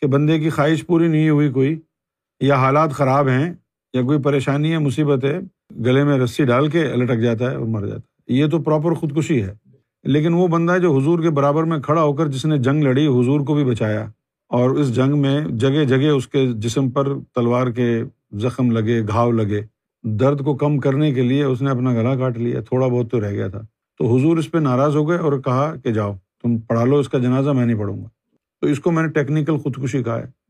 کہ بندے کی خواہش پوری نہیں ہوئی کوئی، یا حالات خراب ہیں، یا کوئی پریشانی ہے، مصیبت ہے، گلے میں رسی ڈال کے لٹک جاتا ہے اور مر جاتا ہے۔ یہ تو پراپر خودکشی ہے۔ لیکن وہ بندہ جو حضور کے برابر میں کھڑا ہو کر جس نے جنگ لڑی، حضور کو بھی بچایا۔ اور اس جنگ میں جگہ جگہ اس کے جسم پر تلوار کے زخم لگے، گھاؤ لگے۔ درد کو کم کرنے کے لیے اس نے اپنا گلا کاٹ لیا، تھوڑا بہت تو رہ گیا تھا۔ تو حضور اس پہ ناراض ہو گئے اور کہا کہ جاؤ، تم پڑھا لو، اس کا جنازہ میں نہیں پڑھوں گا۔ تو اس کو میں نے ٹیکنیکل خودکشی کہا ہے۔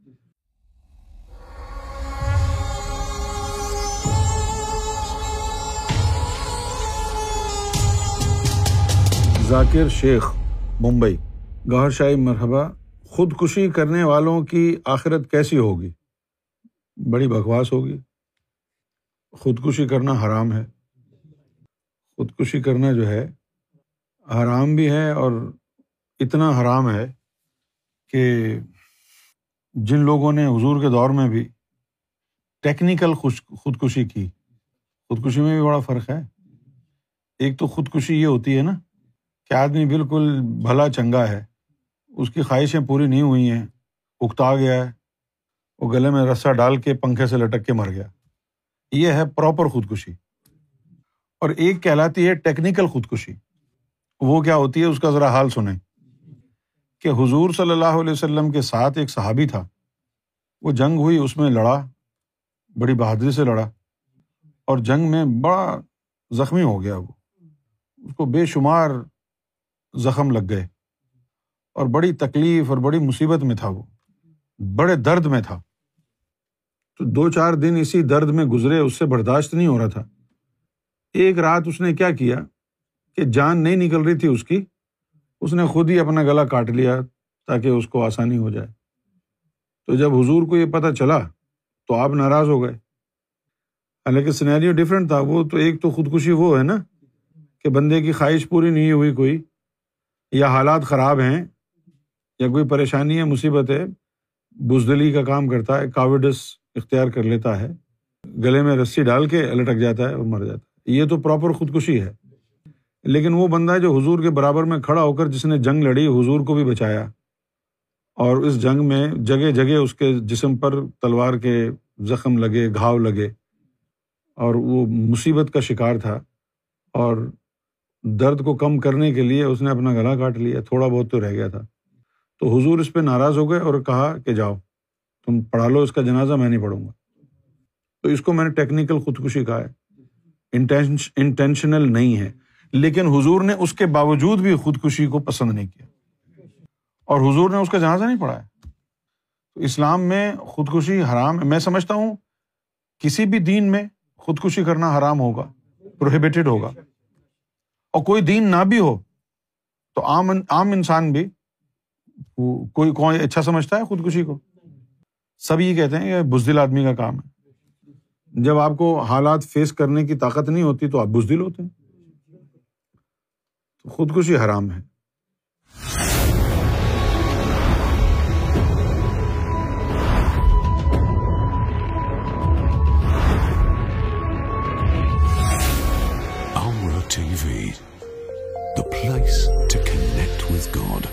ذاکر شیخ، ممبئی۔ گہر شاہی، مرحبا۔ خودکشی کرنے والوں کی آخرت کیسی ہوگی؟ بڑی بکواس ہوگی۔ خودکشی کرنا حرام ہے۔ خودکشی کرنا جو ہے، حرام بھی ہے اور اتنا حرام ہے۔ کہ جن لوگوں نے حضور کے دور میں بھی ٹیکنیکل خودکشی کی، خودکشی میں بھی بڑا فرق ہے۔ ایک تو خودکشی یہ ہوتی ہے نا کہ آدمی بالکل بھلا چنگا ہے، اس کی خواہشیں پوری نہیں ہوئی ہیں اکتا گیا ہے، وہ گلے میں رسا ڈال کے پنکھے سے لٹک کے مر گیا۔ یہ ہے پراپر خودکشی۔ اور ایک کہلاتی ہے ٹیکنیکل خودکشی۔ وہ کیا ہوتی ہے، اس کا ذرا حال سنیں۔ کہ حضور صلی اللہ علیہ وسلم کے ساتھ ایک صحابی تھا۔ وہ جنگ ہوئی، اس میں لڑا، بڑی بہادری سے لڑا اور جنگ میں بڑا زخمی ہو گیا وہ۔ اس کو بے شمار زخم لگ گئے اور بڑی تکلیف اور بڑی مصیبت میں تھا وہ۔ بڑے درد میں تھا۔ تو دو چار دن اسی درد میں گزرے، اس سے برداشت نہیں ہو رہا تھا۔ ایک رات اس نے کیا کیا کہ جان نہیں نکل رہی تھی اس کی۔ اس نے خود ہی اپنا گلا کاٹ لیا تاکہ اس کو آسانی ہو جائے۔ تو جب حضور کو یہ پتہ چلا تو آپ ناراض ہو گئے۔ حالانکہ سنیریو ڈفرینٹ تھا۔ وہ تو ایک تو خودکشی وہ ہے نا کہ بندے کی خواہش پوری نہیں ہوئی کوئی، یا حالات خراب ہیں، یا کوئی پریشانی ہے، مصیبت ہے، بزدلی کا کام کرتا ہے کاوڈس اختیار کر لیتا ہے، گلے میں رسی ڈال کے لٹک جاتا ہے اور مر جاتا ہے۔ یہ تو پراپر خودکشی ہے۔ لیکن وہ بندہ جو حضور کے برابر میں کھڑا ہو کر جس نے جنگ لڑی، حضور کو بھی بچایا۔ اور اس جنگ میں جگہ جگہ اس کے جسم پر تلوار کے زخم لگے، گھاؤ لگے۔ اور وہ مصیبت کا شکار تھا۔ اور درد کو کم کرنے کے لیے اس نے اپنا گلا کاٹ لیا، تھوڑا بہت تو رہ گیا تھا۔ تو حضور اس پہ ناراض ہو گئے اور کہا کہ جاؤ، تم پڑھا لو، اس کا جنازہ میں نہیں پڑھوں گا۔ تو اس کو میں نے ٹیکنیکل خودکشی کہا ہے۔ انٹینشنل نہیں ہے۔ لیکن حضور نے اس کے باوجود بھی خودکشی کو پسند نہیں کیا۔ اور حضور نے اس کا جنازہ نہیں پڑھایا۔ تو اسلام میں خودکشی حرام میں سمجھتا ہوں کسی بھی دین میں خودکشی کرنا حرام ہوگا پروہیبیٹیڈ ہوگا۔ اور کوئی دین نہ بھی ہو تو عام عام انسان بھی کوئی کون اچھا سمجھتا ہے خودکشی کو؟ سب یہ کہتے ہیں کہ بزدل آدمی کا کام ہے۔ جب آپ کو حالات فیس کرنے کی طاقت نہیں ہوتی تو آپ بزدل ہوتے ہیں۔ تو خودکشی حرام ہے۔ TV the place to connect with God